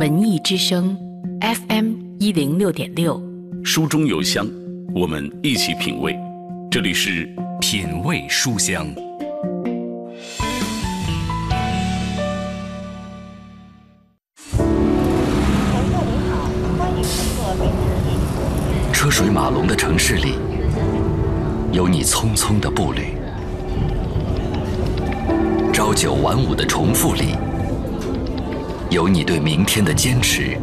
文艺之声 FM 一零六点六，书中有香，我们一起品味。这里是品味书香。车水马龙的城市里，有你匆匆的步履；朝九晚五的重复里，有你对明天的坚持，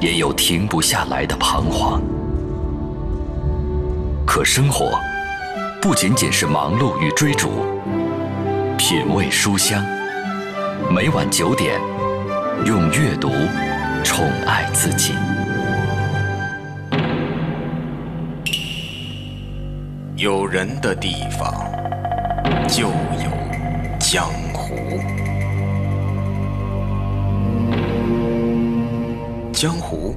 也有停不下来的彷徨。可生活不仅仅是忙碌与追逐，品味书香。每晚九点，用阅读宠爱自己。有人的地方就有江江湖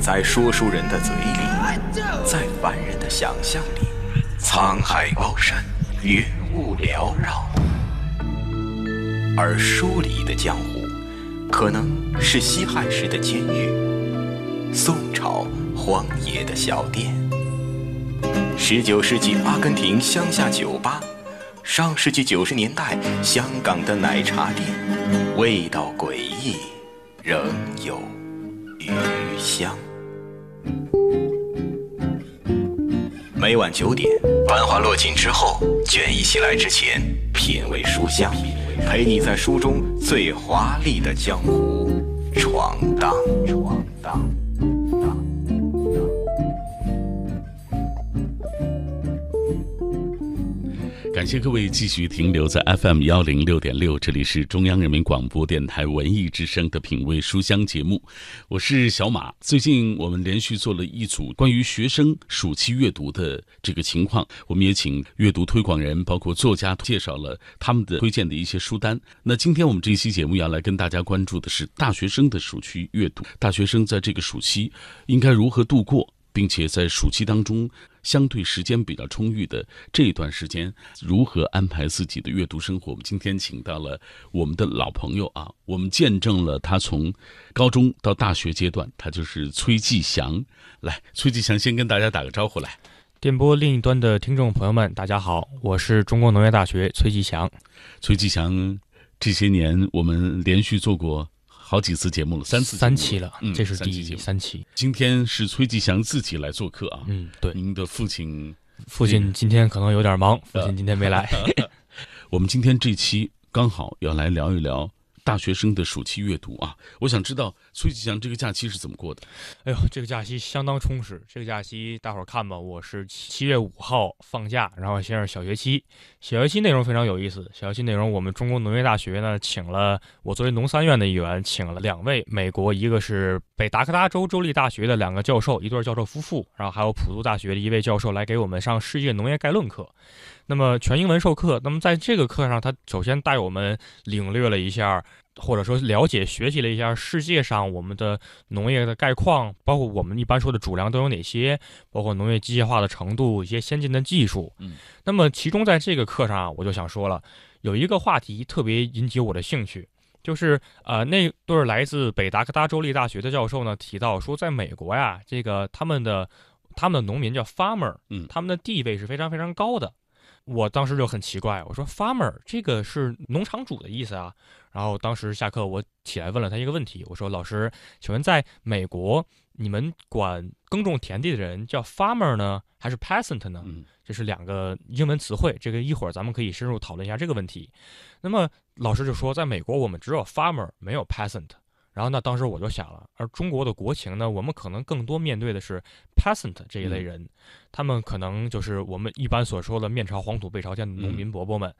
在说书人的嘴里，在凡人的想象里，沧海高山，云雾缭绕。而书里的江湖，可能是西汉时的监狱，宋朝荒野的小店。十九世纪阿根廷乡下酒吧，上世纪九十年代香港的奶茶店，味道诡异，仍有余香。每晚九点，繁华落尽之后，倦意袭来之前，品味书香，陪你在书中最华丽的江湖闯荡。闯荡。感谢各位继续停留在 FM 幺零六点六，这里是中央人民广播电台文艺之声的品味书香节目，我是小马。最近我们连续做了一组关于学生暑期阅读的这个情况，我们也请阅读推广人，包括作家介绍了他们的推荐的一些书单。那今天我们这一期节目要来跟大家关注的是大学生的暑期阅读，大学生在这个暑期应该如何度过？并且在暑期当中，相对时间比较充裕的这一段时间，如何安排自己的阅读生活？我们今天请到了我们的老朋友啊，我们见证了他从高中到大学阶段，他就是崔继祥。来，崔继祥先跟大家打个招呼来。电波另一端的听众朋友们，大家好，我是中国农业大学崔继祥。崔继祥，这些年我们连续做过。好几次节目了，三次三期了，嗯，这是第期三期。今天是崔吉祥自己来做客啊，嗯，对，您的父亲，父亲今天可能有点忙，父亲今天没来。我们今天这期刚好要来聊一聊。大学生的暑期阅读啊，我想知道崔继祥这个假期是怎么过的？哎呦，这个假期相当充实。这个假期大伙儿看吧，我是七月五号放假，然后先是小学期。小学期内容非常有意思。小学期内容，我们中国农业大学呢，请了我作为农三院的一员，请了两位美国，一个是北达科他州州立大学的两个教授，一对教授夫妇，然后还有普渡大学的一位教授来给我们上世界农业概论课。那么全英文授课。那么在这个课上，他首先带我们领略了一下。或者说了解学习了一下世界上我们的农业的概况，包括我们一般说的主粮都有哪些，包括农业机械化的程度，一些先进的技术。嗯，那么其中在这个课上啊，我就想说了，有一个话题特别引起我的兴趣，就是呃，那对来自北达科他州立大学的教授呢提到说，在美国呀，这个他们的他们的农民叫 farmer，嗯，他们的地位是非常非常高的。我当时就很奇怪，我说 farmer 这个是农场主的意思啊。然后当时下课，我起来问了他一个问题，我说：“老师，请问在美国，你们管耕种田地的人叫 farmer 呢，还是 peasant 呢？”嗯，这是两个英文词汇，这个一会儿咱们可以深入讨论一下这个问题。那么老师就说，在美国我们只有 farmer，没有 peasant。然后那当时我就想了，而中国的国情呢，我们可能更多面对的是 peasant 这一类人，他们可能就是我们一般所说的面朝黄土背朝天的农民伯伯们。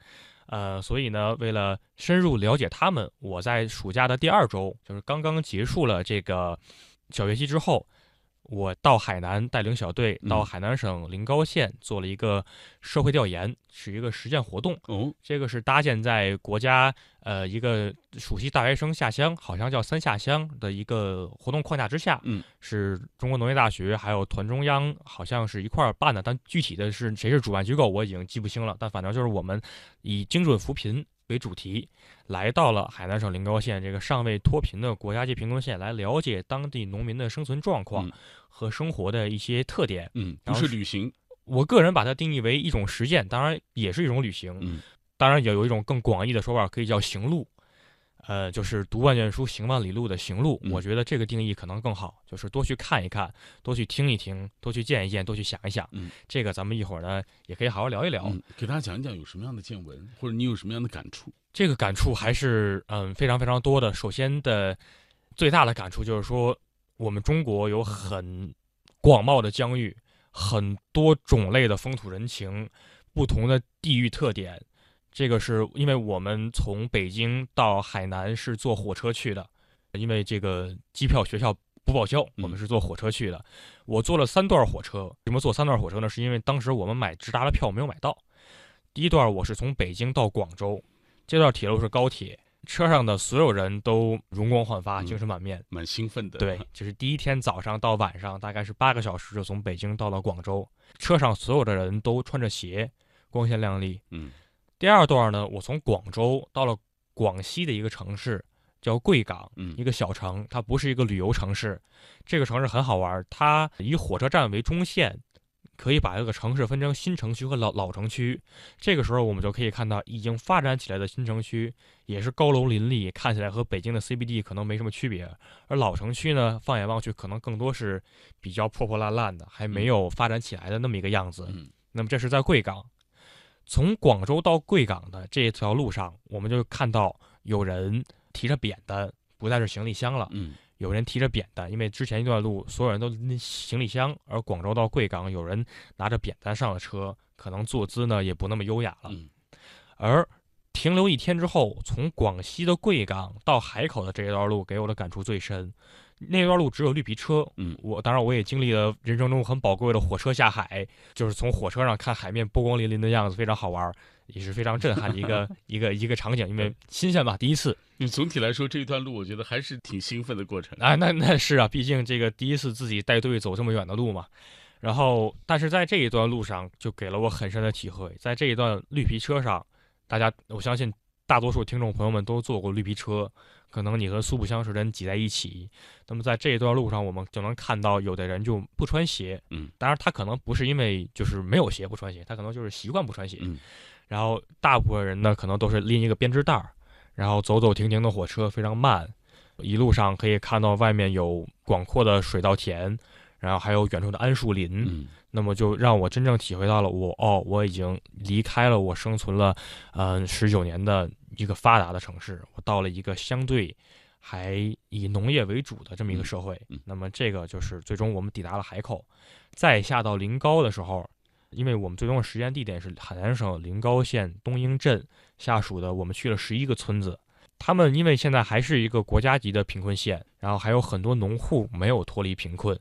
呃，所以呢，为了深入了解他们，我在暑假的第二周，就是刚刚结束了这个小学期之后。我到海南带领小队到海南省临高县做了一个社会调研，是一个实践活动。哦，这个是搭建在国家呃一个暑期大学生下乡，好像叫三下乡的一个活动框架之下。嗯，是中国农业大学还有团中央好像是一块儿办的，但具体的是谁是主办机构我已经记不清了。但反正就是我们以精准扶贫为主题，来到了海南省临高县这个尚未脱贫的国家级贫困县，来了解当地农民的生存状况嗯和生活的一些特点。嗯，不然后是旅行，我个人把它定义为一种实践，当然也是一种旅行。嗯当然也有一种更广义的说法，可以叫行路。呃，就是读万卷书，行万里路的行路。嗯我觉得这个定义可能更好，就是多去看一看，多去听一听，多去见一见，多去想一想。嗯，这个咱们一会儿呢也可以好好聊一聊。嗯，给大家讲一讲有什么样的见闻，或者你有什么样的感触？这个感触还是嗯非常非常多的。首先的最大的感触就是说，我们中国有很广袤的疆域，很多种类的风土人情，不同的地域特点。这个是因为我们从北京到海南是坐火车去的，因为这个机票学校不报销，嗯我们是坐火车去的。我坐了三段火车，为什么坐三段火车呢？是因为当时我们买直达的票没有买到。第一段我是从北京到广州，这段铁路是高铁，车上的所有人都容光焕发，嗯精神满面。蛮兴奋的。对，就是第一天早上到晚上，大概是八个小时，就从北京到了广州。车上所有的人都穿着鞋，光鲜亮丽。嗯第二段呢，我从广州到了广西的一个城市，叫贵港，嗯一个小城，它不是一个旅游城市。这个城市很好玩，它以火车站为中线，可以把这个城市分成新城区和老老城区。这个时候，我们就可以看到已经发展起来的新城区，也是高楼林立，看起来和北京的 CBD 可能没什么区别。而老城区呢，放眼望去，可能更多是比较破破烂烂的，还没有发展起来的那么一个样子。嗯那么这是在贵港，从广州到贵港的这条路上，我们就看到有人提着扁担，不再是行李箱了，嗯有人提着扁担，因为之前一段路所有人都拎行李箱，而广州到贵港有人拿着扁担上了车，可能坐姿呢也不那么优雅了。嗯而停留一天之后，从广西的贵港到海口的这一段路给我的感触最深。那段路只有绿皮车，嗯我当然我也经历了人生中很宝贵的火车下海，就是从火车上看海面波光粼粼的样子，非常好玩，也是非常震撼的一个 一个一个场景，因为新鲜嘛，第一次。你总体来说这一段路，我觉得还是挺兴奋的过程。啊，那那是啊，毕竟这个第一次自己带队走这么远的路嘛。然后，但是在这一段路上，就给了我很深的体会。在这一段绿皮车上，大家我相信大多数听众朋友们都坐过绿皮车，可能你和素不相识的人挤在一起。那么在这一段路上，我们就能看到有的人就不穿鞋，嗯，当然他可能不是因为就是没有鞋不穿鞋，他可能就是习惯不穿鞋。嗯，然后大部分人呢，可能都是拎一个编织袋儿，然后走走停停的火车非常慢，一路上可以看到外面有广阔的水稻田，然后还有远处的桉树林。嗯那么就让我真正体会到了我哦，我已经离开了我生存了嗯十九年的一个发达的城市，我到了一个相对还以农业为主的这么一个社会。嗯嗯那么这个就是最终我们抵达了海口，再下到临高的时候，因为我们最终的时间地点是海南省临高县东英镇下属的，我们去了十一个村子。他们因为现在还是一个国家级的贫困县，然后还有很多农户没有脱离贫困。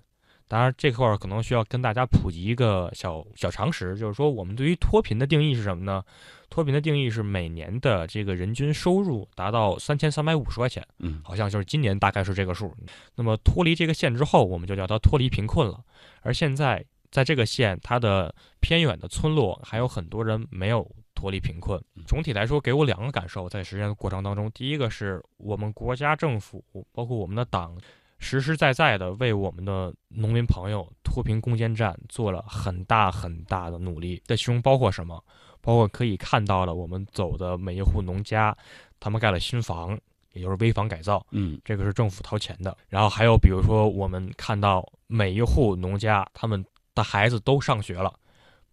当然，这块儿可能需要跟大家普及一个小小常识，就是说我们对于脱贫的定义是什么呢？脱贫的定义是每年的这个人均收入达到三千三百五十块钱，嗯好像就是今年大概是这个数。那么脱离这个线之后，我们就叫它脱离贫困了。而现在在这个县，它的偏远的村落还有很多人没有脱离贫困。总体来说，给我两个感受，在实践的过程当中，第一个是我们国家政府，包括我们的党，实实在在的为我们的农民朋友脱贫攻坚战做了很大很大的努力。这其中包括什么？包括可以看到的，我们走的每一户农家，他们盖了新房，也就是危房改造。嗯这个是政府掏钱的。然后还有比如说，我们看到每一户农家他们的孩子都上学了，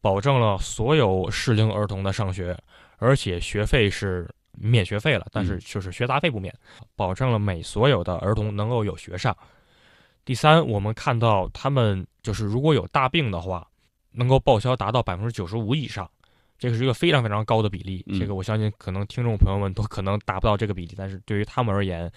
保证了所有适龄儿童的上学，而且学费是免学费了，但是嗯就是学杂费不免，保证了每所有的儿童能够有学上。第三，我们看到他们就是如果有大病的话，能够报销达到百分之九十五以上。这个是一个非常非常高的比例，嗯这个我相信可能听众朋友们都可能达不到这个比例，但是对于他们而言，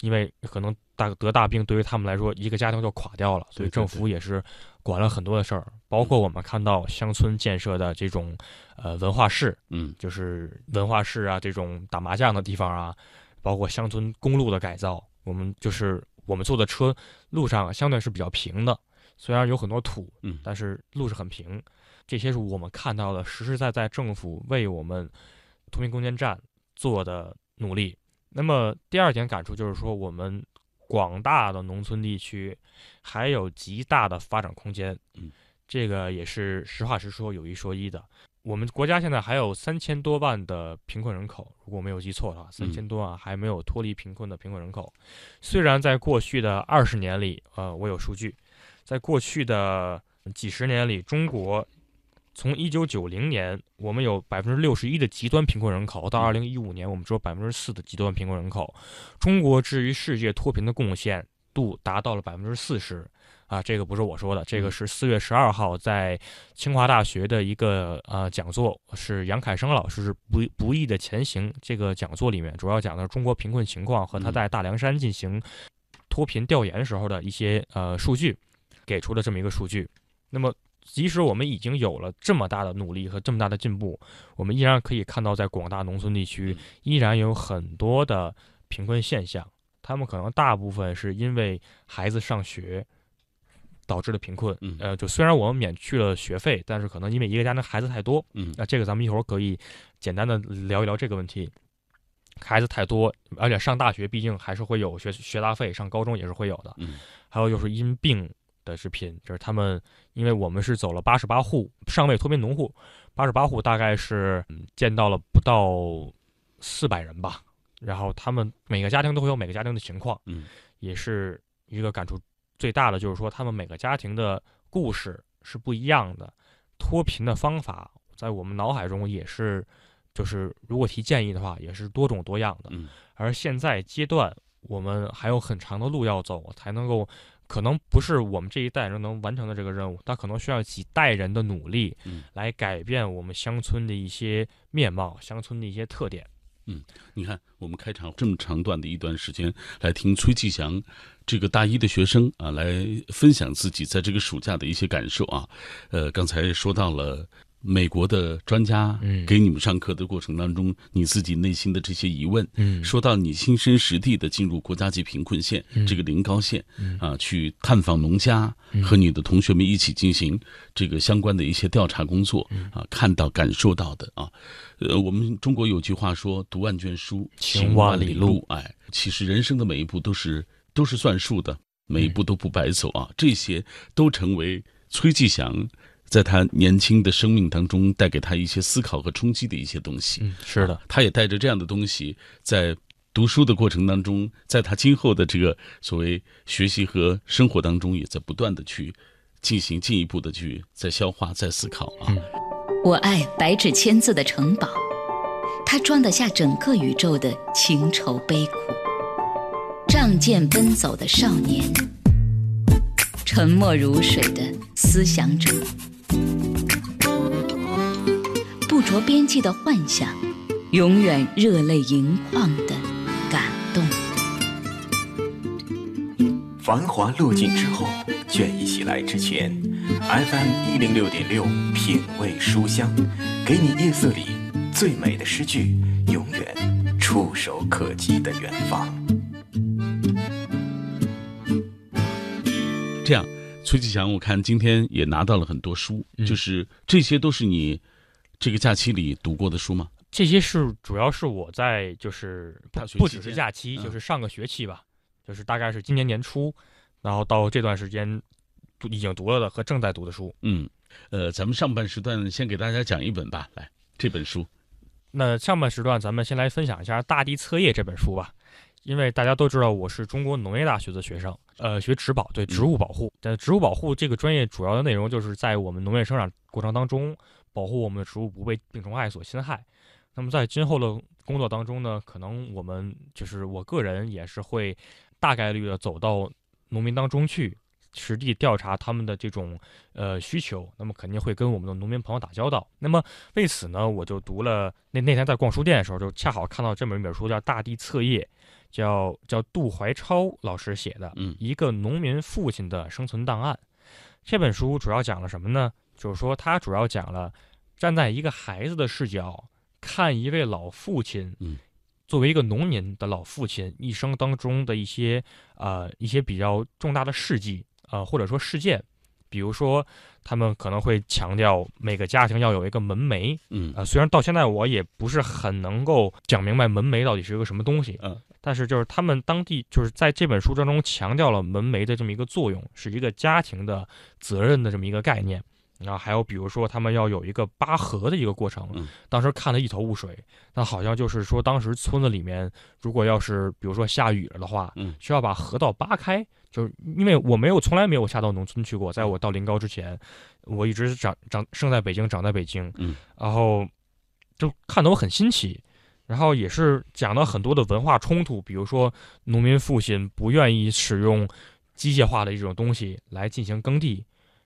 因为可能大得大病对于他们来说，一个家庭就垮掉了，所以政府也是管了很多的事儿，包括我们看到乡村建设的这种呃文化室，嗯就是文化室啊这种打麻将的地方啊，包括乡村公路的改造，我们就是我们坐的车路上相对是比较平的，虽然有很多土，嗯但是路是很平。这些是我们看到的实实在在政府为我们脱贫攻坚战做的努力。那么第二点感触就是说，我们广大的农村地区还有极大的发展空间。嗯，这个也是实话实说，有一说一的。我们国家现在还有三千多万的贫困人口，如果没有记错的话，三千多万还没有脱离贫困的贫困人口。虽然在过去的二十年里，呃，我有数据，在过去的几十年里，中国从一九九零年我们有百分之六十一的极端贫困人口，到二零一五年我们只有百分之四的极端贫困人口。中国至于世界脱贫的贡献度达到了百分之四十。啊，这个不是我说的，这个是四月十二号在清华大学的一个呃讲座，是杨凯生老师《不不易的前行》这个讲座里面，主要讲的中国贫困情况和他在大凉山进行脱贫调研时候的一些呃数据，给出了这么一个数据。那么，即使我们已经有了这么大的努力和这么大的进步，我们依然可以看到，在广大农村地区依然有很多的贫困现象，他们可能大部分是因为孩子上学。导致的贫困，嗯，呃，就虽然我们免去了学费，但是可能因为一个家庭孩子太多，嗯，那这个咱们一会儿可以简单的聊一聊这个问题。孩子太多，而且上大学毕竟还是会有学学杂费，上高中也是会有的，嗯，还有就是因病的是贫，就是他们，因为我们是走了八十八户尚未脱贫农户，八十八户大概是见到了不到四百人吧，然后他们每个家庭都会有每个家庭的情况，嗯，也是一个感触。最大的就是说，他们每个家庭的故事是不一样的，脱贫的方法在我们脑海中也是，就是如果提建议的话，也是多种多样的。嗯，而现在阶段，我们还有很长的路要走，才能够，可能不是我们这一代人能完成的这个任务，它可能需要几代人的努力，来改变我们乡村的一些面貌，乡村的一些特点。嗯，你看，我们开场这么长段的一段时间来听崔继祥这个大一的学生啊，来分享自己在这个暑假的一些感受啊。呃，刚才说到了。美国的专家给你们上课的过程当中，你自己内心的这些疑问，说到你亲身实地的进入国家级贫困县这个临高县啊，去探访农家，和你的同学们一起进行这个相关的一些调查工作啊，看到感受到的啊，呃，我们中国有句话说“读万卷书，行万里路”，哎，其实人生的每一步都是都是算数的，每一步都不白走啊，这些都成为崔继祥。在他年轻的生命当中，带给他一些思考和冲击的一些东西。嗯，是的，他也带着这样的东西，在读书的过程当中，在他今后的这个所谓学习和生活当中，也在不断的去进行进一步的去在消化、在思考啊。我爱白纸千字的城堡，它装得下整个宇宙的情愁悲苦。仗剑奔走的少年，沉默如水的思想者。不着边际的幻想，永远热泪盈眶的感动。繁华落尽之后，倦意袭来之前，FM 一零六点六品味书香，给你夜色里最美的诗句，永远触手可及的远方。这样。崔继祥，我看今天也拿到了很多书，就是这些都是你这个假期里读过的书吗？这些是主要是我在就是不只是假期，就是上个学期吧，就是大概是今年年初，然后到这段时间读已经读了的和正在读的书。嗯，呃，咱们上半时段先给大家讲一本吧，来这本书。那上半时段咱们先来分享一下《大地册页》这本书吧。因为大家都知道我是中国农业大学的学生，呃，学植保，对植物保护。但植物保护这个专业主要的内容就是在我们农业生产过程当中，保护我们的植物不被病虫害所侵害。那么在今后的工作当中呢，可能我们就是我个人也是会大概率的走到农民当中去。实地调查他们的这种呃需求，那么肯定会跟我们的农民朋友打交道。那么为此呢，我就读了那那天在逛书店的时候，就恰好看到这么一本书，叫《大地册页》，叫叫杜怀超老师写的，嗯，一个农民父亲的生存档案。这本书主要讲了什么呢？就是说，他主要讲了站在一个孩子的视角看一位老父亲，嗯。作为一个农民的老父亲，一生当中的一些呃一些比较重大的事迹，呃或者说事件，比如说他们可能会强调每个家庭要有一个门楣，嗯啊，虽然到现在我也不是很能够讲明白门楣到底是一个什么东西，嗯，但是就是他们当地就是在这本书当中强调了门楣的这么一个作用，是一个家庭的责任的这么一个概念。然后还有比如说他们要有一个扒河的一个过程，嗯当时看得一头雾水。那好像就是说当时村子里面如果要是比如说下雨了的话，嗯需要把河道扒开，就是因为我没有从来没有下到农村去过，在我到临高之前，我一直长长生在北京，长在北京，嗯，然后就看得我很新奇，然后也是讲到很多的文化冲突，比如说农民父亲不愿意使用机械化的一种东西来进行耕地。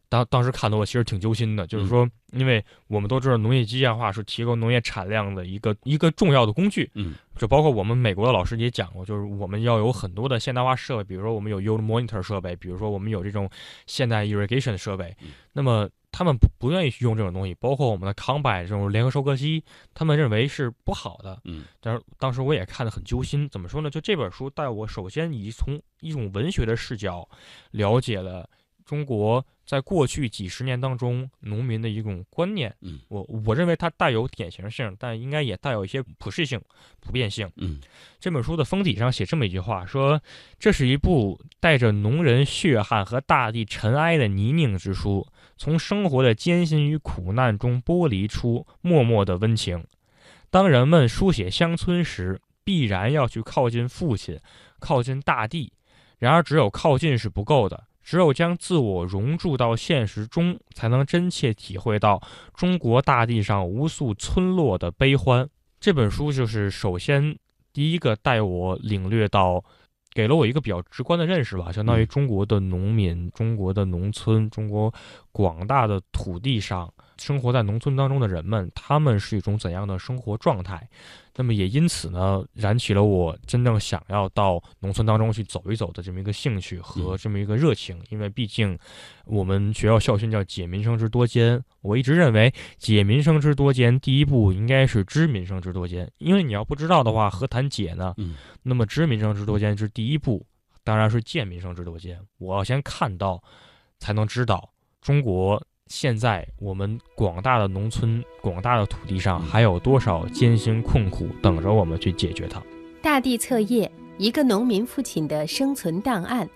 当当时看的我其实挺揪心的，就是说，因为我们都知道农业机械化是提高农业产量的一个一个重要的工具，嗯，就包括我们美国的老师也讲过，就是我们要有很多的现代化设备，比如说我们有 yield monitor 设备，比如说我们有这种现代 irrigation 的设备，嗯那么他们不不愿意去用这种东西，包括我们的 combine 这种联合收割机，他们认为是不好的。嗯，但是当时我也看得很揪心。怎么说呢？就这本书带我首先以从一种文学的视角了解了中国在过去几十年当中农民的一种观念。嗯，我我认为它带有典型性，但应该也带有一些普适性、普遍性。嗯，这本书的封底上写这么一句话：说这是一部带着农人血汗和大地尘埃的泥泞之书，从生活的艰辛与苦难中剥离出默默的温情。当人们书写乡村时，必然要去靠近父亲，靠近大地。然而，只有靠近是不够的，只有将自我融入到现实中，才能真切体会到中国大地上无数村落的悲欢。这本书就是首先第一个带我领略到，给了我一个比较直观的认识吧，相当于嗯中国的农民、中国的农村、中国广大的土地上生活在农村当中的人们，他们是一种怎样的生活状态？那么也因此呢，燃起了我真正想要到农村当中去走一走的这么一个兴趣和这么一个热情。因为毕竟我们学校校训叫“解民生之多艰”，我一直认为解民生之多艰，第一步应该是知民生之多艰。因为你要不知道的话，何谈解呢？那么知民生之多艰是第一步，当然是见民生之多艰。我要先看到，才能知道中国现在我们广大的农村、广大的土地上还有多少艰辛困苦等着我们去解决它。大地册页：一个农民父亲的生存档案。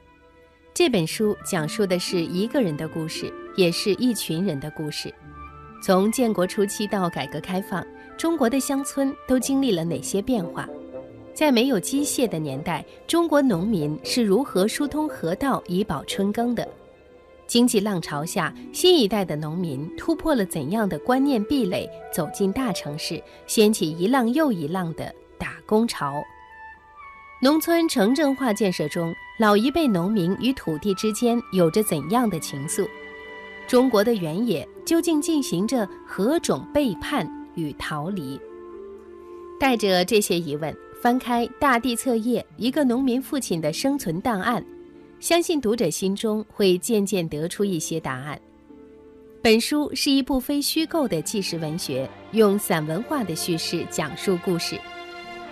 这本书讲述的是一个人的故事，也是一群人的故事。从建国初期到改革开放，中国的乡村都经历了哪些变化？在没有机械的年代，中国农民是如何疏通河道以保春耕的？经济浪潮下，新一代的农民突破了怎样的观念壁垒，走进大城市，掀起一浪又一浪的打工潮？农村城镇化建设中，老一辈农民与土地之间有着怎样的情愫？中国的原野究竟进行着何种背叛与逃离？带着这些疑问，翻开《大地册页》，一个农民父亲的生存档案，相信读者心中会渐渐得出一些答案。本书是一部非虚构的纪实文学，用散文化的叙事讲述故事。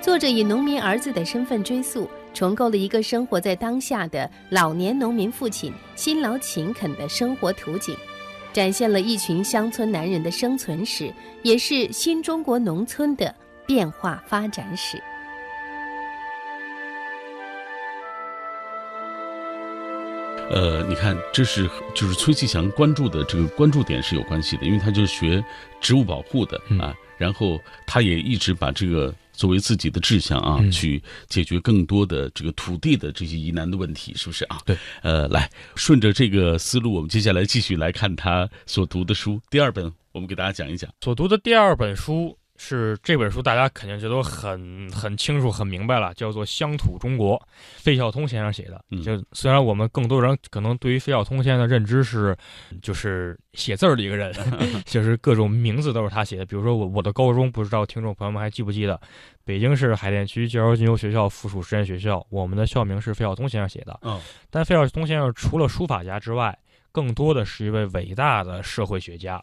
作者以农民儿子的身份追溯，重构了一个生活在当下的老年农民父亲辛劳勤恳的生活图景，展现了一群乡村男人的生存史，也是新中国农村的变化发展史。呃，你看，这是就是崔继祥关注的这个关注点是有关系的，因为他就是学植物保护的嗯啊，然后他也一直把这个作为自己的志向啊，嗯去解决更多的这个土地的这些疑难的问题，是不是啊？对，呃，来顺着这个思路，我们接下来继续来看他所读的书，第二本，我们给大家讲一讲。所读的第二本书是这本书，大家肯定就都很很清楚、很明白了，叫做《乡土中国》，费孝通先生写的。嗯就虽然我们更多人可能对于费孝通先生的认知是，就是写字儿的一个人，就是各种名字都是他写的。比如说我我的高中，不知道听众朋友们还记不记得，北京市海淀区教师进修学校附属实验学校，我们的校名是费孝通先生写的。嗯，但费孝通先生除了书法家之外，更多的是一位伟大的社会学家。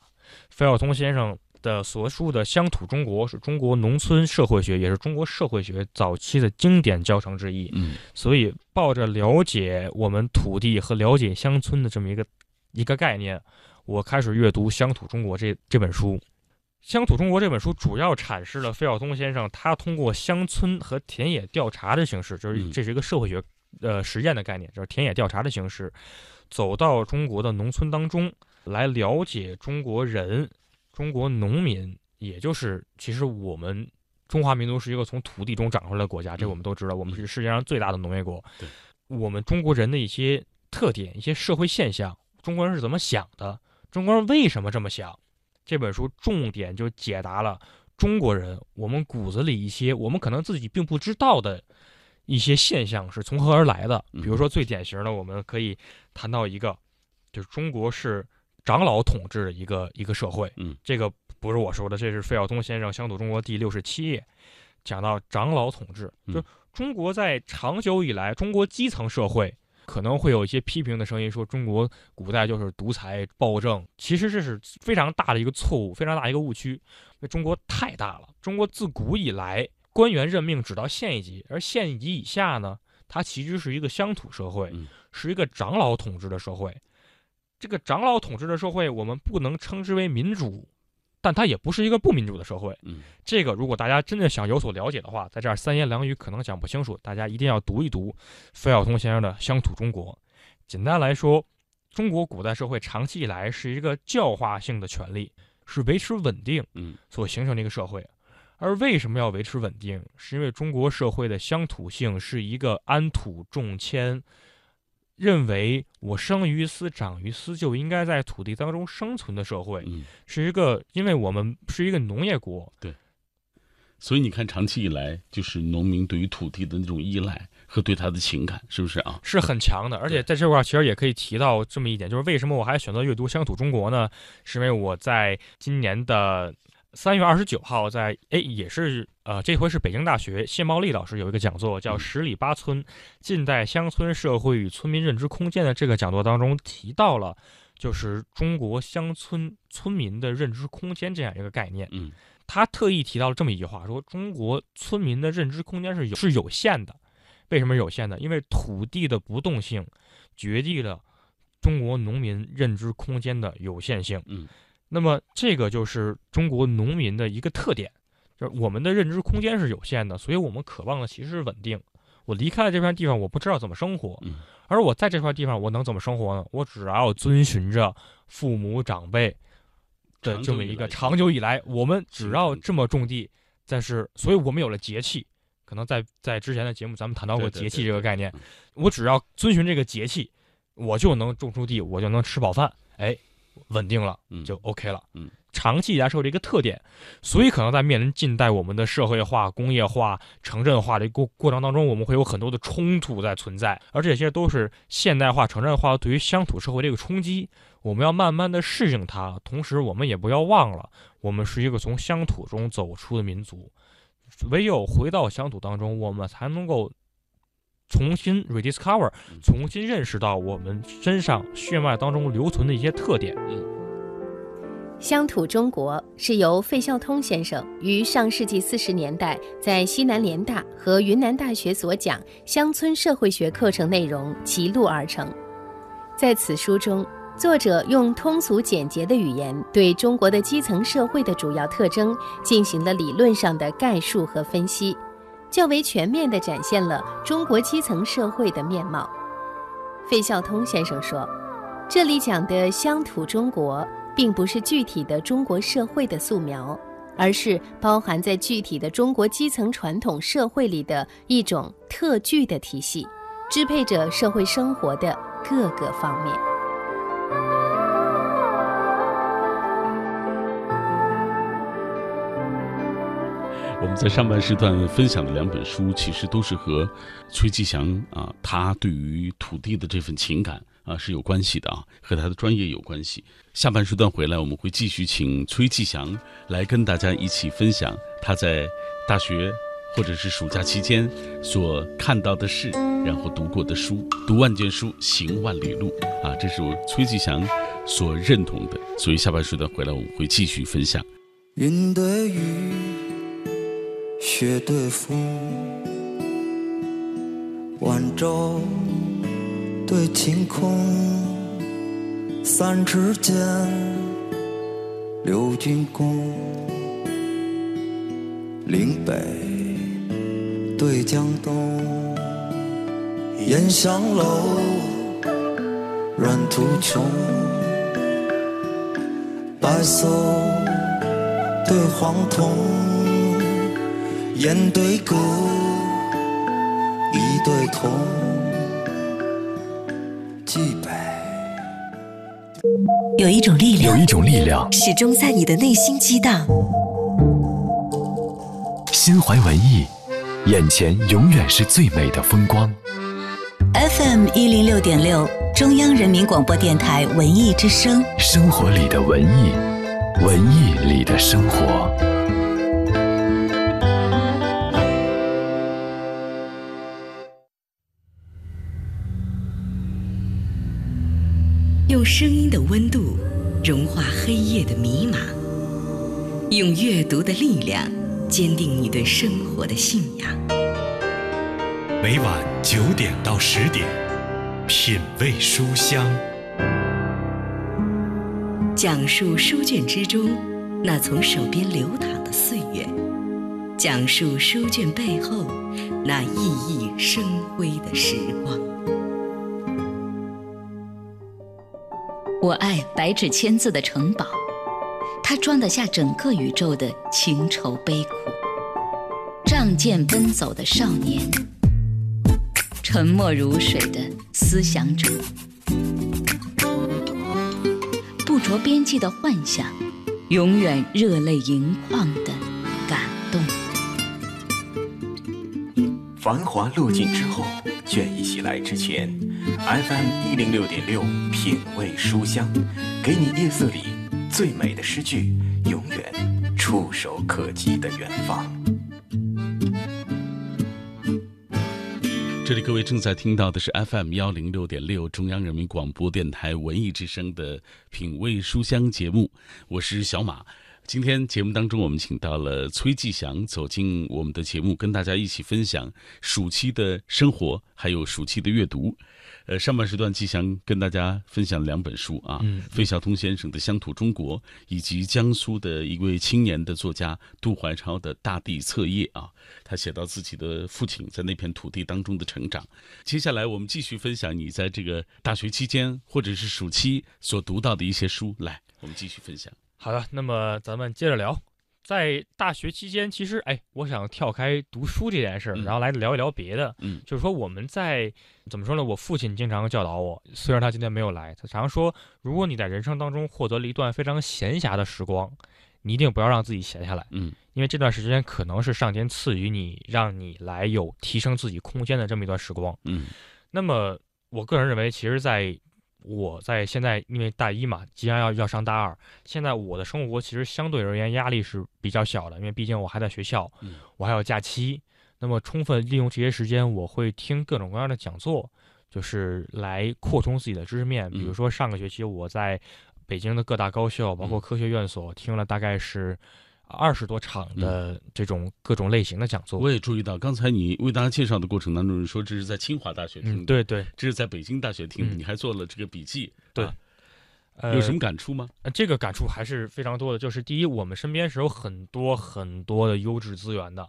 费孝通先生的所述的《乡土中国》是中国农村社会学，也是中国社会学早期的经典教程之一。嗯所以，抱着了解我们土地和了解乡村的这么一个一个概念，我开始阅读《乡土中国》这这本书。《乡土中国》这本书主要阐释了费孝通先生他通过乡村和田野调查的形式，就是这是一个社会学呃实验的概念，就是田野调查的形式，走到中国的农村当中来了解中国人、中国农民，也就是其实我们中华民族是一个从土地中长出来的国家，这我们都知道，我们是世界上最大的农业国。对，我们中国人的一些特点、一些社会现象，中国人是怎么想的？中国人为什么这么想？这本书重点就解答了中国人我们骨子里一些我们可能自己并不知道的一些现象是从何而来的。比如说最典型的，我们可以谈到一个，就是中国是长老统治的一个一个社会。嗯，这个不是我说的，这是费孝通先生《乡土中国》第六十七页讲到长老统治，就中国在长久以来，中国基层社会。可能会有一些批评的声音，说中国古代就是独裁暴政。其实这是非常大的一个错误，非常大一个误区。因为中国太大了，中国自古以来官员任命只到县一级，而县一级以下呢，它其实是一个乡土社会，是一个长老统治的社会。这个长老统治的社会，我们不能称之为民主。但它也不是一个不民主的社会。嗯，这个如果大家真的想有所了解的话，在这儿三言两语可能讲不清楚，大家一定要读一读费孝通先生的《乡土中国》。简单来说，中国古代社会长期以来是一个教化性的权利，是维持稳定，嗯，所形成的一个社会。而为什么要维持稳定？是因为中国社会的乡土性是一个安土重迁。认为我生于斯，长于斯，就应该在土地当中生存的社会，是一个，因为我们是一个农业国，对，所以你看，长期以来就是农民对于土地的那种依赖和对他的情感，是不是啊？是很强的。而且在这块儿，其实也可以提到这么一点，就是为什么我还选择阅读《乡土中国》呢？是因为我在今年的。三月二十九号，在哎也是呃，这回是北京大学谢茂利老师有一个讲座，叫《十里八村：近代乡村社会与村民认知空间》的这个讲座当中提到了，就是中国乡村村民的认知空间这样一个概念。嗯，他特意提到了这么一句话，说中国村民的认知空间是有是有限的。为什么有限呢？因为土地的不动性决定了中国农民认知空间的有限性。嗯。那么，这个就是中国农民的一个特点，就是我们的认知空间是有限的，所以我们渴望的其实是稳定。我离开了这片地方，我不知道怎么生活，而我在这块地方，我能怎么生活呢？我只要遵循着父母长辈的这么一个长久以来，我们只要这么种地，但是，所以我们有了节气。可能在在之前的节目，咱们谈到过节气这个概念。我只要遵循这个节气，我就能种出地，我就能吃饱饭。哎。稳定了，就 OK 了。嗯，长期以来是有这个特点，所以可能在面临近代我们的社会化、工业化、城镇化的过过程当中，我们会有很多的冲突在存在，而这些都是现代化、城镇化对于乡土社会这个冲击。我们要慢慢的适应它，同时我们也不要忘了，我们是一个从乡土中走出的民族。唯有回到乡土当中，我们才能够。重新 rediscover，重新认识到我们身上血脉当中留存的一些特点。乡土中国是由费孝通先生于上世纪四十年代在西南联大和云南大学所讲乡村社会学课程内容辑录而成。在此书中，作者用通俗简洁的语言对中国的基层社会的主要特征进行了理论上的概述和分析。较为全面地展现了中国基层社会的面貌。费孝通先生说：“这里讲的乡土中国，并不是具体的中国社会的素描，而是包含在具体的中国基层传统社会里的一种特具的体系，支配着社会生活的各个方面。”我们在上半时段分享的两本书，其实都是和崔继祥啊，他对于土地的这份情感啊是有关系的啊，和他的专业有关系。下半时段回来，我们会继续请崔继祥来跟大家一起分享他在大学或者是暑假期间所看到的事，然后读过的书。读万卷书，行万里路啊，这是我崔继祥所认同的。所以下半时段回来，我们会继续分享。云对雨。雪对风，晚舟对晴空，三尺剑，六钧弓，岭北对江东，烟香楼，软途穷，白叟对黄铜，雁对歌，一对铜，冀北。有一种力量，有一种力量，始终在你的内心激荡。心怀文艺，眼前永远是最美的风光。FM 一零六点六，中央人民广播电台文艺之声，生活里的文艺，文艺里的生活。用阅读的力量坚定你对生活的信仰。每晚九点到十点，品味书香。讲述书卷之中那从手边流淌的岁月，讲述书卷背后那熠熠生辉的时光。我爱白纸千字的城堡，它装得下整个宇宙的情愁悲苦。仗剑奔走的少年，沉默如水的思想者，不着边际的幻想，永远热泪盈眶的感动。繁华落尽之后，倦意袭来之前，FM 一零六点六品味书香，给你夜色里最美的诗句，永远触手可及的远方。这里各位正在听到的是 FM 幺零六点六中央人民广播电台文艺之声的品味书香节目，我是小马。今天节目当中，我们请到了崔继祥走进我们的节目，跟大家一起分享暑期的生活，还有暑期的阅读。呃，上半时段，吉祥跟大家分享两本书啊，嗯费孝通先生的《乡土中国》，以及江苏的一位青年的作家杜怀超的《大地册页》啊，他写到自己的父亲在那片土地当中的成长。接下来，我们继续分享你在这个大学期间或者是暑期所读到的一些书。来，我们继续分享。好的，那么咱们接着聊，在大学期间，其实哎，我想跳开读书这件事儿，嗯然后来聊一聊别的。嗯就是说我们在怎么说呢？我父亲经常教导我，虽然他今天没有来，他常说，如果你在人生当中获得了一段非常闲暇的时光，你一定不要让自己闲下来，嗯因为这段时间可能是上天赐予你，让你来有提升自己空间的这么一段时光。嗯那么，我个人认为，其实在我在现在因为大一嘛，即将要要上大二，现在我的生活其实相对而言压力是比较小的，因为毕竟我还在学校，嗯我还有假期。那么充分利用这些时间，我会听各种各样的讲座，就是来扩充自己的知识面。比如嗯说上个学期我在北京的各大高校，包括嗯科学院所听了大概是二十多场的这种各种类型的讲座。我也注意到，刚才你为大家介绍的过程当中，你说这是在清华大学听的，嗯，对对，这是在北京大学听的，嗯你还做了这个笔记，对啊呃有什么感触吗？呃，这个感触还是非常多的。就是第一，我们身边是有很多很多的优质资源的，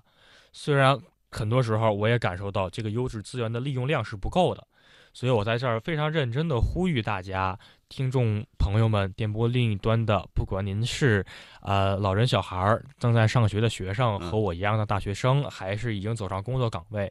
虽然很多时候我也感受到这个优质资源的利用量是不够的，所以我在这儿非常认真的呼吁大家，听众朋友们，电波另一端的，不管您是呃老人、小孩儿、正在上学的学生，和我一样的大学生，还是已经走上工作岗位，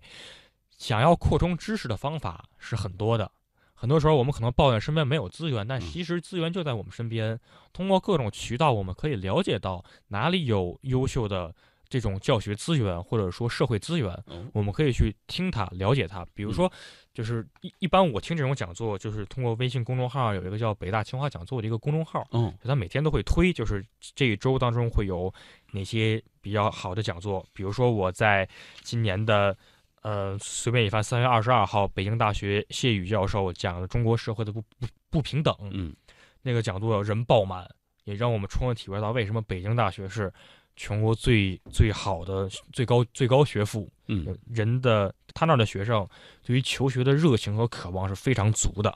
想要扩充知识的方法是很多的。很多时候我们可能抱怨身边没有资源，但其实资源就在我们身边。通过各种渠道，我们可以了解到哪里有优秀的这种教学资源，或者说社会资源，哦我们可以去听它、了解它。比如说，就是一一般我听这种讲座，就是通过微信公众号有一个叫北大清华讲座的一个公众号，嗯，他每天都会推，就是这一周当中会有哪些比较好的讲座。比如说我在今年的。呃，随便一翻，三月二十二号，北京大学谢宇教授讲的中国社会的不不不平等，嗯，那个讲座人爆满，也让我们充分体会到为什么北京大学是全国最最好的最高最高学府。嗯，人的他那儿的学生对于求学的热情和渴望是非常足的。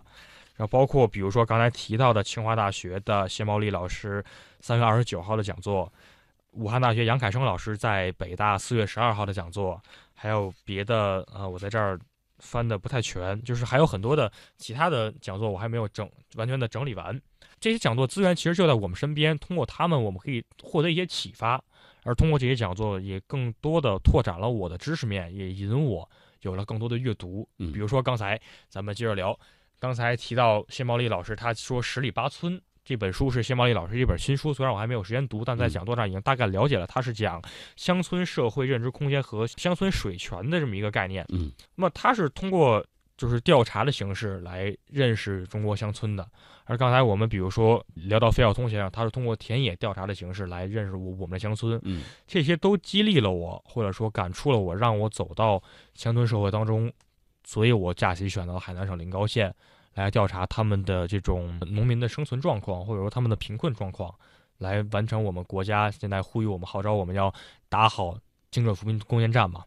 然后包括比如说刚才提到的清华大学的谢茂利老师三月二十九号的讲座，武汉大学杨凯生老师在北大四月十二号的讲座，还有别的呃，我在这儿翻的不太全，就是还有很多的其他的讲座我还没有整完全的整理完。这些讲座资源其实就在我们身边，通过他们我们可以获得一些启发，而通过这些讲座也更多的拓展了我的知识面，也引我有了更多的阅读。嗯，比如说刚才咱们接着聊，刚才提到谢茂利老师，他说《十里八村》这本书是谢茂利老师一本新书，虽然我还没有时间读，但在讲座上已经大概了解了，他是讲乡村社会认知空间和乡村水权的这么一个概念。嗯，那么他是通过就是调查的形式来认识中国乡村的。而刚才我们比如说聊到费孝通先生，他是通过田野调查的形式来认识我我们的乡村，嗯，这些都激励了我，或者说感触了我，让我走到乡村社会当中，所以我假期选择了海南省临高县来调查他们的这种农民的生存状况，或者说他们的贫困状况，来完成我们国家现在呼吁我们号召我们要打好精准扶贫攻坚战嘛。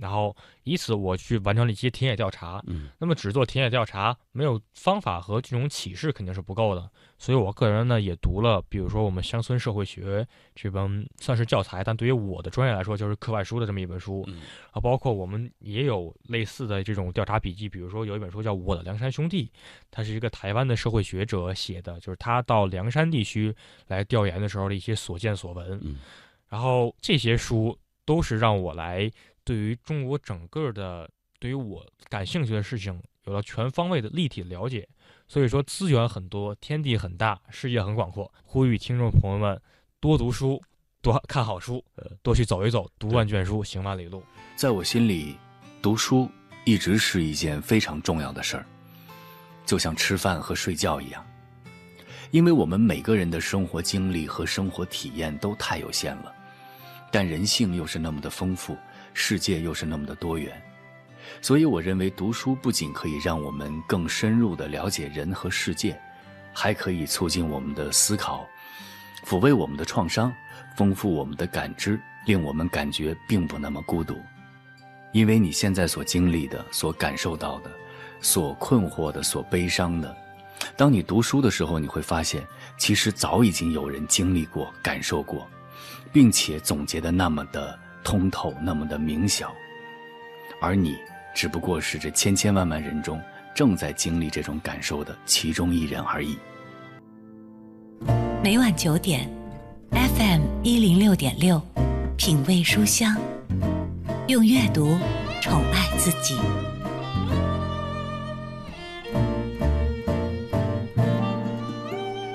然后以此我去完成了一些田野调查，嗯，那么只做田野调查没有方法和这种启示肯定是不够的，所以我个人呢也读了，比如说我们乡村社会学这本算是教材，但对于我的专业来说就是课外书的这么一本书，啊，包括我们也有类似的这种调查笔记，比如说有一本书叫《我的梁山兄弟》，他是一个台湾的社会学者写的，就是他到梁山地区来调研的时候的一些所见所闻，嗯，然后这些书都是让我来。对于中国整个的，对于我感兴趣的事情，有了全方位的立体了解。所以说，资源很多，天地很大，世界很广阔。呼吁听众朋友们多读书，多看好书，呃，多去走一走，读万卷书，行万里路。在我心里，读书一直是一件非常重要的事儿，就像吃饭和睡觉一样。因为我们每个人的生活经历和生活体验都太有限了，但人性又是那么的丰富。世界又是那么的多元，所以我认为读书不仅可以让我们更深入的了解人和世界，还可以促进我们的思考，抚慰我们的创伤，丰富我们的感知，令我们感觉并不那么孤独。因为你现在所经历的、所感受到的、所困惑的、所悲伤的，当你读书的时候，你会发现，其实早已经有人经历过、感受过，并且总结的那么的。通透那么的明晓，而你只不过是这千千万万人中正在经历这种感受的其中一人而已。每晚九点，FM 一零六点六，品味书香，用阅读宠爱自己。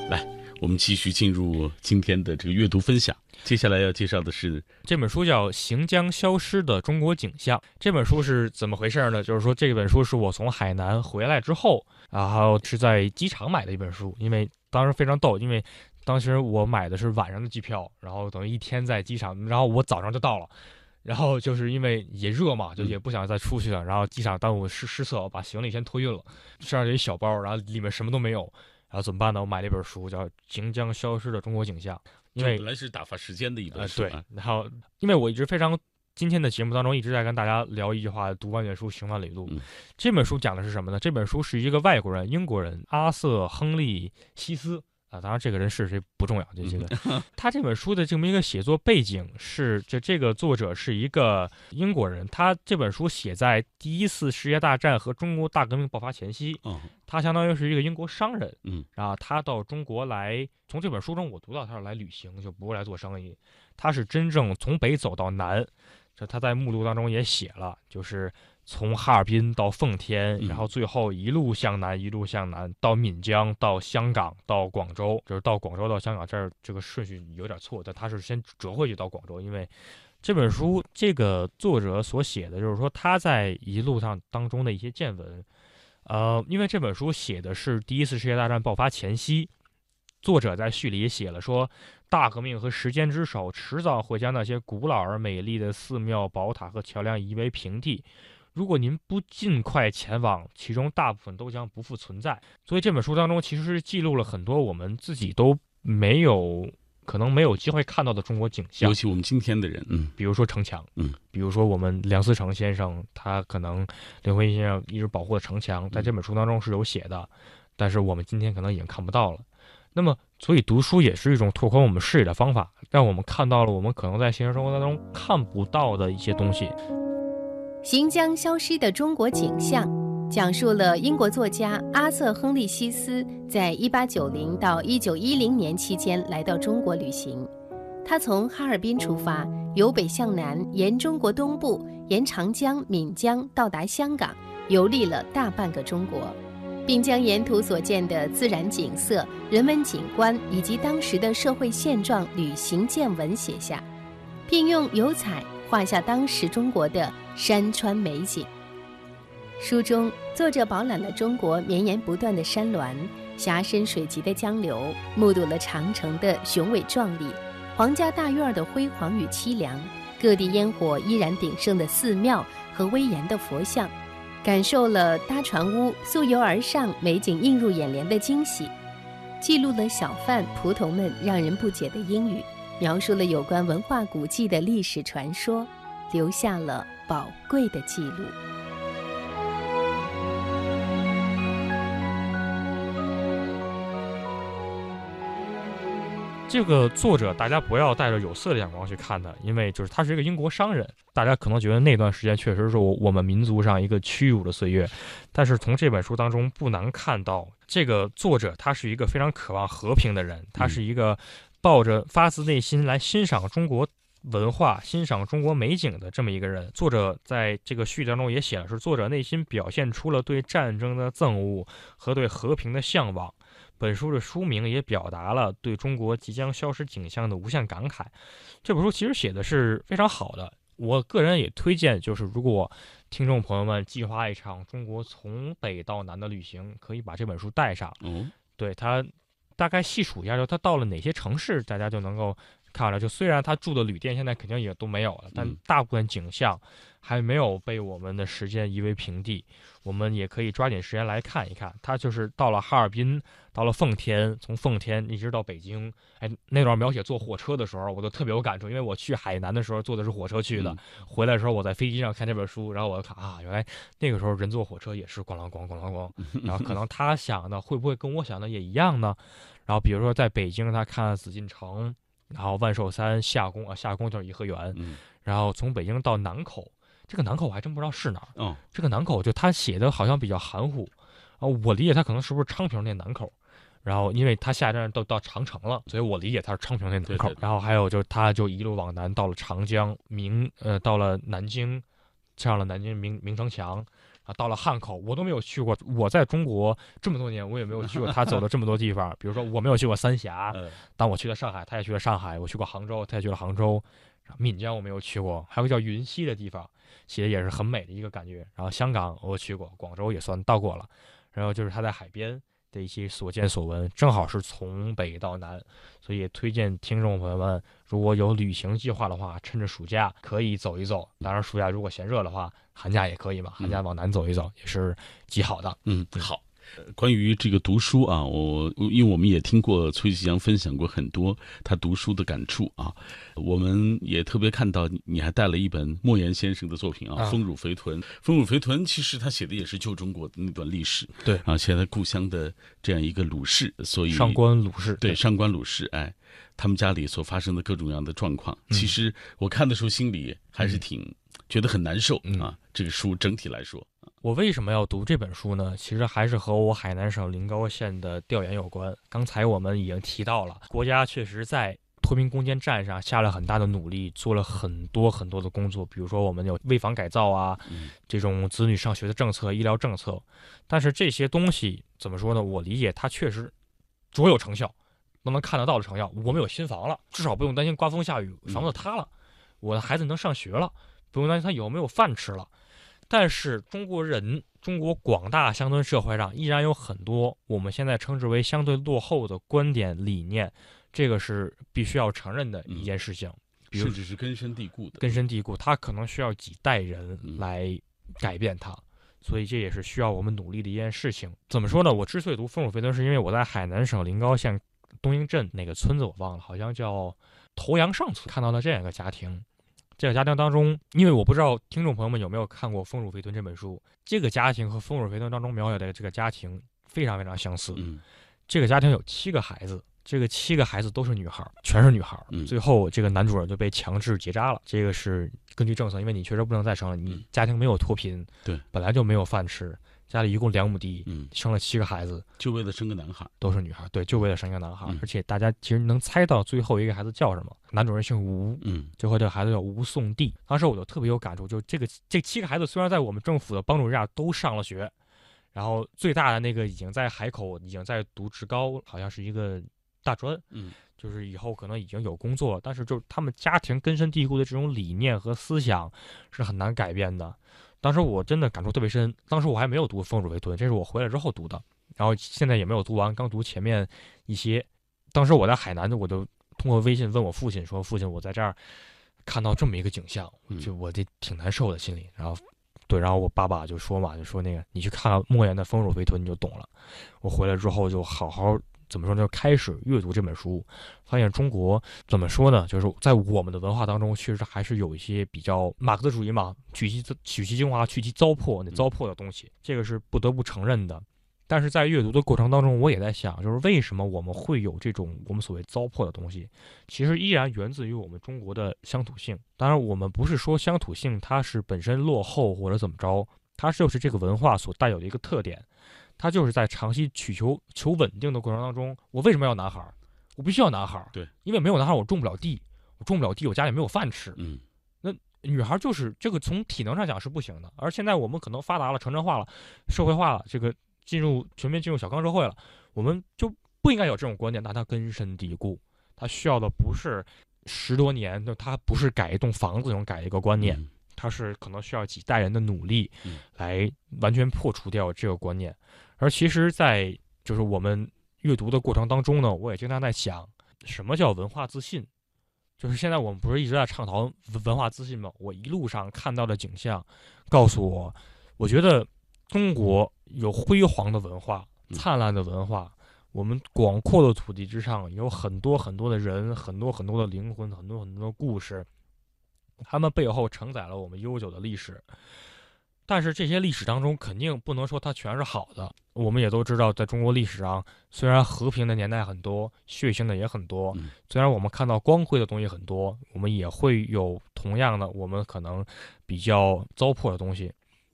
来，我们继续进入今天的这个阅读分享。接下来要介绍的是这本书，叫《行将消失的中国景象》。这本书是怎么回事呢？就是说，这本书是我从海南回来之后，然后是在机场买的一本书。因为当时非常逗，因为当时我买的是晚上的机票，然后等于一天在机场，然后我早上就到了。然后就是因为也热嘛，就也不想再出去了。然后机场耽误失失策，我把行李先托运了，身上有一小包，然后里面什么都没有。然后怎么办呢？我买了一本书，叫《行将消失的中国景象》。因为本来是打发时间的一本书，对。然后，因为我一直非常今天的节目当中一直在跟大家聊一句话：读万卷书，行万里路。这本书讲的是什么呢？这本书是一个外国人，英国人阿瑟·亨利·西斯。啊，当然这个人是谁不重要，这些个。他这本书的这么一个写作背景是，就这个作者是一个英国人，他这本书写在第一次世界大战和中国大革命爆发前夕。他相当于是一个英国商人。嗯，然后他到中国来，从这本书中我读到他是来旅行，就不是来做生意。他是真正从北走到南，这他在目录当中也写了，就是。从哈尔滨到奉天，然后最后一路向南，一路向南到闽江，到香港，到广州，就是到广州到香港这儿，这个顺序有点错，但他是先折回去到广州，因为这本书这个作者所写的就是说他在一路上当中的一些见闻，呃，因为这本书写的是第一次世界大战爆发前夕，作者在序里也写了说，大革命和时间之手迟早会将那些古老而美丽的寺庙、宝塔和桥梁夷为平地。如果您不尽快前往，其中大部分都将不复存在。所以这本书当中其实是记录了很多我们自己都没有可能没有机会看到的中国景象，尤其我们今天的人，嗯，比如说城墙，嗯，比如说我们梁思成先生，他可能林徽因先生一直保护的城墙，在这本书当中是有写的。但是我们今天可能已经看不到了。那么，所以读书也是一种拓宽我们视野的方法，让我们看到了我们可能在现实生活当中看不到的一些东西。行将消失的中国景象，讲述了英国作家阿瑟·亨利·希斯在1890到1910年期间来到中国旅行。他从哈尔滨出发，由北向南，沿中国东部，沿长江、闽江到达香港，游历了大半个中国。并将沿途所见的自然景色、人文景观以及当时的社会现状、旅行见闻写下，并用油彩画下当时中国的山川美景。书中，作者饱览了中国绵延不断的山峦、峡深水急的江流，目睹了长城的雄伟壮丽、皇家大院的辉煌与凄凉、各地烟火依然鼎盛的寺庙和威严的佛像。感受了搭船屋溯游而上、美景映入眼帘的惊喜，记录了小贩仆童们让人不解的英语，描述了有关文化古迹的历史传说，留下了宝贵的记录。这个作者，大家不要带着有色的眼光去看他，因为就是他是一个英国商人。大家可能觉得那段时间确实是我我们民族上一个屈辱的岁月，但是从这本书当中不难看到，这个作者他是一个非常渴望和平的人，他是一个抱着发自内心来欣赏中国文化、欣赏中国美景的这么一个人。作者在这个序当中也写了，是作者内心表现出了对战争的憎恶和对和平的向往。本书的书名也表达了对中国即将消失景象的无限感慨。这本书其实写的是非常好的，我个人也推荐，就是如果听众朋友们计划一场中国从北到南的旅行，可以把这本书带上。嗯，对他大概细数一下，就他到了哪些城市，大家就能够看了。就虽然他住的旅店现在肯定也都没有了，但大部分景象还没有被我们的时间夷为平地。我们也可以抓紧时间来看一看。他就是到了哈尔滨。到了奉天，从奉天一直到北京，哎，那段描写坐火车的时候，我都特别有感触，因为我去海南的时候坐的是火车去的，回来的时候我在飞机上看这本书，然后我就看啊，原来那个时候人坐火车也是咣啷咣咣啷咣，然后可能他想的会不会跟我想的也一样呢？然后比如说在北京，他看紫禁城，然后万寿山、夏宫啊，夏宫就是颐和园，然后从北京到南口，这个南口我还真不知道是哪儿，嗯，这个南口就他写的好像比较含糊，啊，我理解他可能是不是昌平那南口。然后，因为他下一站都到长城了，所以我理解他是昌平那门口。然后还有就他就一路往南到了长江明，呃，到了南京，上了南京明明城墙，啊，到了汉口，我都没有去过。我在中国这么多年，我也没有去过他走了这么多地方。比如说，我没有去过三峡，但我去了上海，他也去了上海。我去过杭州，他也去了杭州。闽江我没有去过，还有个叫云溪的地方，其实也是很美的一个感觉。然后香港我去过，广州也算到过了。然后就是他在海边。的一些所见所闻，正好是从北到南，所以推荐听众朋友们，如果有旅行计划的话，趁着暑假可以走一走。当然，暑假如果嫌热的话，寒假也可以嘛，寒假往南走一走也是极好的。嗯，好。关于这个读书啊，我因为我们也听过崔吉阳分享过很多他读书的感触啊，我们也特别看到你还带了一本莫言先生的作品啊，《丰乳肥臀》。《丰乳肥臀》其实他写的也是旧中国的那段历史，对。啊，写他故乡的这样一个鲁氏，所以上官鲁氏，对上官鲁氏，哎，他们家里所发生的各种各样的状况，其实我看的时候心里还是挺觉得很难受啊。这个书整体来说。我为什么要读这本书呢？其实还是和我海南省临高县的调研有关。刚才我们已经提到了，国家确实在脱贫攻坚战上下了很大的努力，做了很多很多的工作。比如说，我们有危房改造啊，这种子女上学的政策、医疗政策。但是这些东西怎么说呢？我理解它确实卓有成效，都能看得到的成效。我们有新房了，至少不用担心刮风下雨房子塌了，我的孩子能上学了，不用担心他有没有饭吃了。但是中国人，中国广大乡村社会上依然有很多我们现在称之为相对落后的观点理念，这个是必须要承认的一件事情。甚至是根深蒂固的。根深蒂固，它可能需要几代人来改变它，所以这也是需要我们努力的一件事情。怎么说呢？我之所以读《丰乳肥臀》，是因为我在海南省临高县东英镇哪个村子我忘了，好像叫头阳上村，看到了这样一个家庭。这个家庭当中，因为我不知道听众朋友们有没有看过《丰乳肥臀》这本书，这个家庭和《丰乳肥臀》当中描写的这个家庭非常非常相似。嗯，这个家庭有七个孩子，这个七个孩子都是女孩，全是女孩。嗯，最后这个男主人就被强制结扎了。这个是根据政策，因为你确实不能再生了，你家庭没有脱贫，对，本来就没有饭吃。家里一共两亩地，嗯，生了七个孩子，就为了生个男孩，都是女孩，对，就为了生一个男孩。而且大家其实能猜到最后一个孩子叫什么？男主人姓吴，嗯，最后这个孩子叫吴颂帝。当时我就特别有感触，就这个这七个孩子虽然在我们政府的帮助下都上了学，然后最大的那个已经在海口，已经在读职高，好像是一个大专，嗯，就是以后可能已经有工作了，但是就是他们家庭根深蒂固的这种理念和思想是很难改变的。当时我真的感触特别深。当时我还没有读《丰乳肥臀》，这是我回来之后读的，然后现在也没有读完，刚读前面一些。当时我在海南，我就通过微信问我父亲说：“父亲，我在这儿看到这么一个景象，就我这挺难受的心里。”然后，对，然后我爸爸就说嘛，就说那个你去看看莫言的《丰乳肥臀》，你就懂了。我回来之后就好好。怎么说呢？就开始阅读这本书，发现中国怎么说呢？就是在我们的文化当中，确实还是有一些比较马克思主义嘛，取其取其精华，去其糟粕，那糟粕的东西，这个是不得不承认的。但是在阅读的过程当中，我也在想，就是为什么我们会有这种我们所谓糟粕的东西？其实依然源自于我们中国的乡土性。当然，我们不是说乡土性它是本身落后或者怎么着，它就是这个文化所带有的一个特点。他就是在长期取求求稳定的过程当中，我为什么要男孩儿？我必须要男孩儿。对，因为没有男孩儿，我种不了地，我种不了地，我家里没有饭吃。嗯，那女孩就是这个，从体能上讲是不行的。而现在我们可能发达了，城镇化了，社会化了，这个进入全面进入小康社会了，我们就不应该有这种观念。但它根深蒂固，它需要的不是十多年，就它不是改一栋房子这种改一个观念，它是可能需要几代人的努力来完全破除掉这个观念。而其实，在就是我们阅读的过程当中呢，我也经常在想，什么叫文化自信？就是现在我们不是一直在倡导文化自信吗？我一路上看到的景象，告诉我，我觉得中国有辉煌的文化、灿烂的文化，我们广阔的土地之上有很多很多的人、很多很多的灵魂、很多很多的故事，他们背后承载了我们悠久的历史。但是这些历史当中，肯定不能说它全是好的。我们也都知道，在中国历史上，虽然和平的年代很多，血腥的也很多；虽然我们看到光辉的东西很多，我们也会有同样的我们可能比较糟粕的东西。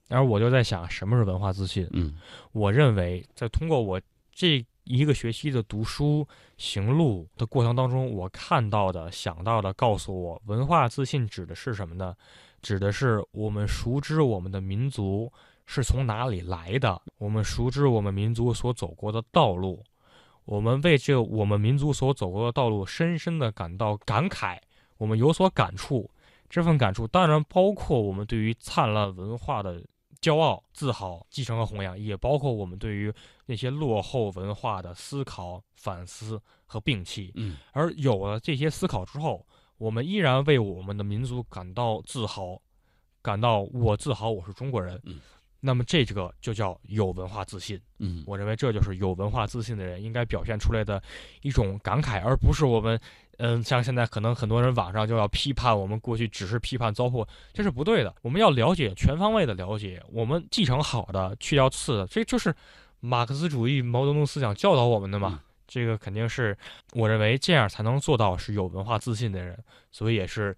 然后我就在想，什么是文化自信？嗯，我认为，在通过我这一个学期的读书行路的过程当中，我看到的、想到的，告诉我，文化自信指的是什么呢？指的是我们熟知我们的民族是从哪里来的，我们熟知我们民族所走过的道路，我们为这我们民族所走过的道路深深的感到感慨，我们有所感触。这份感触当然包括我们对于灿烂文化的骄傲、自豪、继承和弘扬，也包括我们对于那些落后文化的思考、反思和摒弃。嗯，而有了这些思考之后。我们依然为我们的民族感到自豪，感到我自豪，我是中国人。嗯，那么这个就叫有文化自信。嗯，我认为这就是有文化自信的人应该表现出来的一种感慨，而不是我们，嗯，像现在可能很多人网上就要批判我们过去只是批判糟粕，这是不对的。我们要了解全方位的了解，我们继承好的，去掉次的，这就是马克思主义毛泽东思想教导我们的嘛。这个肯定是，我认为这样才能做到是有文化自信的人，所以也是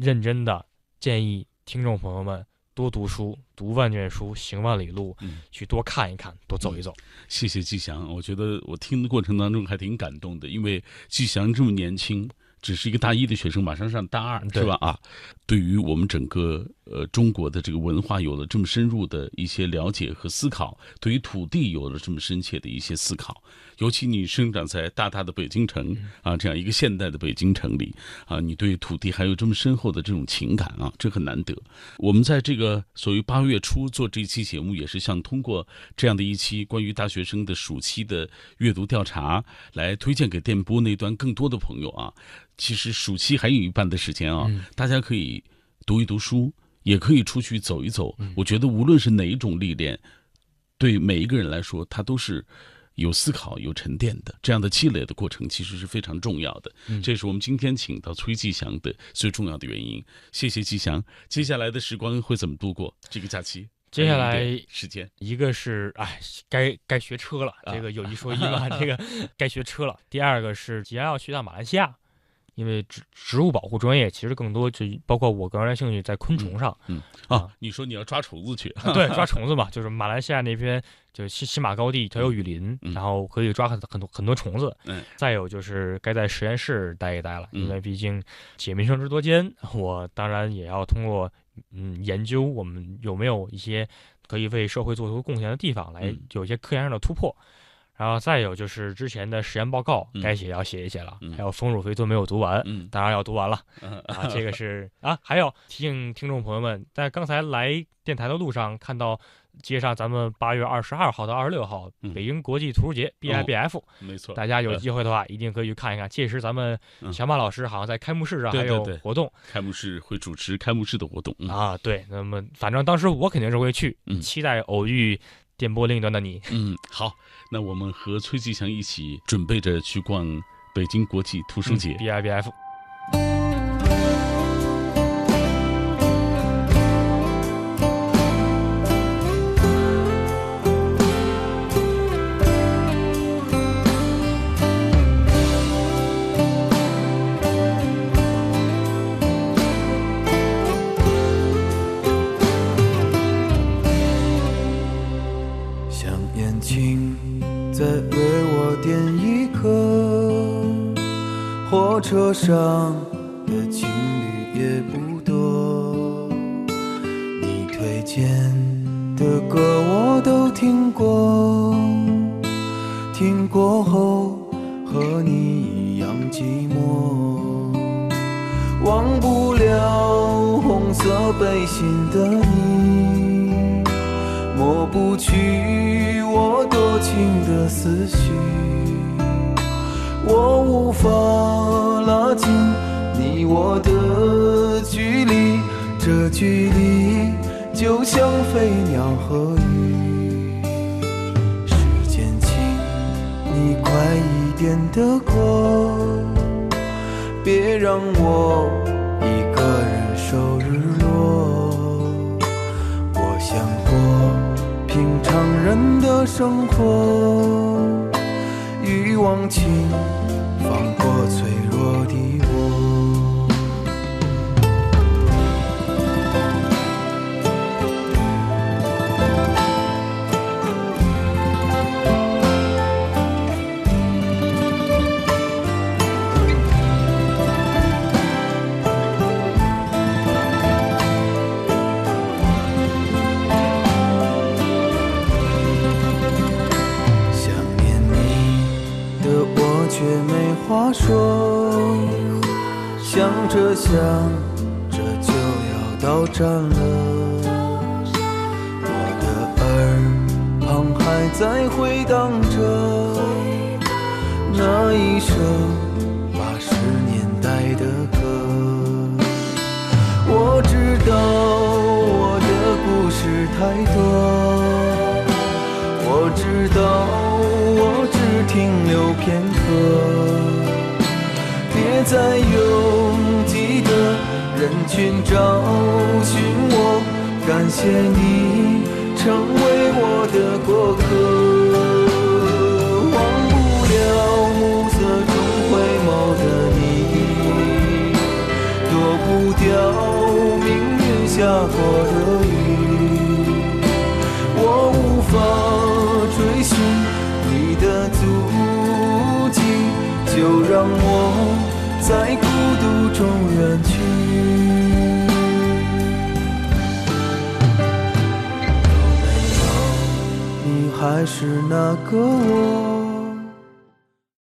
认真的建议听众朋友们多读书，读万卷书，行万里路，去多看一看，多走一走。谢谢季祥，我觉得我听的过程当中还挺感动的，因为季祥这么年轻。只是一个大一的学生，马上上大二，是吧？啊，对于我们整个呃中国的这个文化有了这么深入的一些了解和思考，对于土地有了这么深切的一些思考。尤其你生长在大大的北京城啊，这样一个现代的北京城里啊，你对土地还有这么深厚的这种情感啊，这很难得。我们在这个所谓八月初做这期节目，也是想通过这样的一期关于大学生的暑期的阅读调查，来推荐给电波那端更多的朋友啊。其实暑期还有一半的时间啊，大家可以读一读书，也可以出去走一走。我觉得无论是哪一种历练，对每一个人来说，它都是有思考、有沉淀的。这样的积累的过程其实是非常重要的。这是我们今天请到崔继祥的最重要的原因。谢谢吉祥。接下来的时光会怎么度过这个假期？接下来时间，一个是哎，该该学车了，这个有一说一嘛，这个该学车了。第二个是即将要去到马来西亚。因为植植物保护专业其实更多就包括我个人兴趣在昆虫上。嗯啊，你说你要抓虫子去？对，抓虫子嘛，就是马来西亚那边就西西马高地它有雨林，然后可以抓很很多很多虫子。嗯。再有就是该在实验室待一待了，因为毕竟解民生之多艰，我当然也要通过嗯研究我们有没有一些可以为社会做出贡献的地方，来有一些科研上的突破。然后再有就是之前的实验报告该写要写一写了，还有丰乳肥臀没有读完，当然要读完了啊。这个是啊，还有提醒听众朋友们，在刚才来电台的路上看到街上咱们八月二十二号到二十六号北京国际图书节 BIBF，没错，大家有机会的话一定可以去看一看。届时咱们小马老师好像在开幕式上还有活动，开幕式会主持开幕式的活动啊。对，那么反正当时我肯定是会去，期待偶遇。电波另一端的你，嗯，好，那我们和崔吉祥一起准备着去逛北京国际图书节，BIBF。的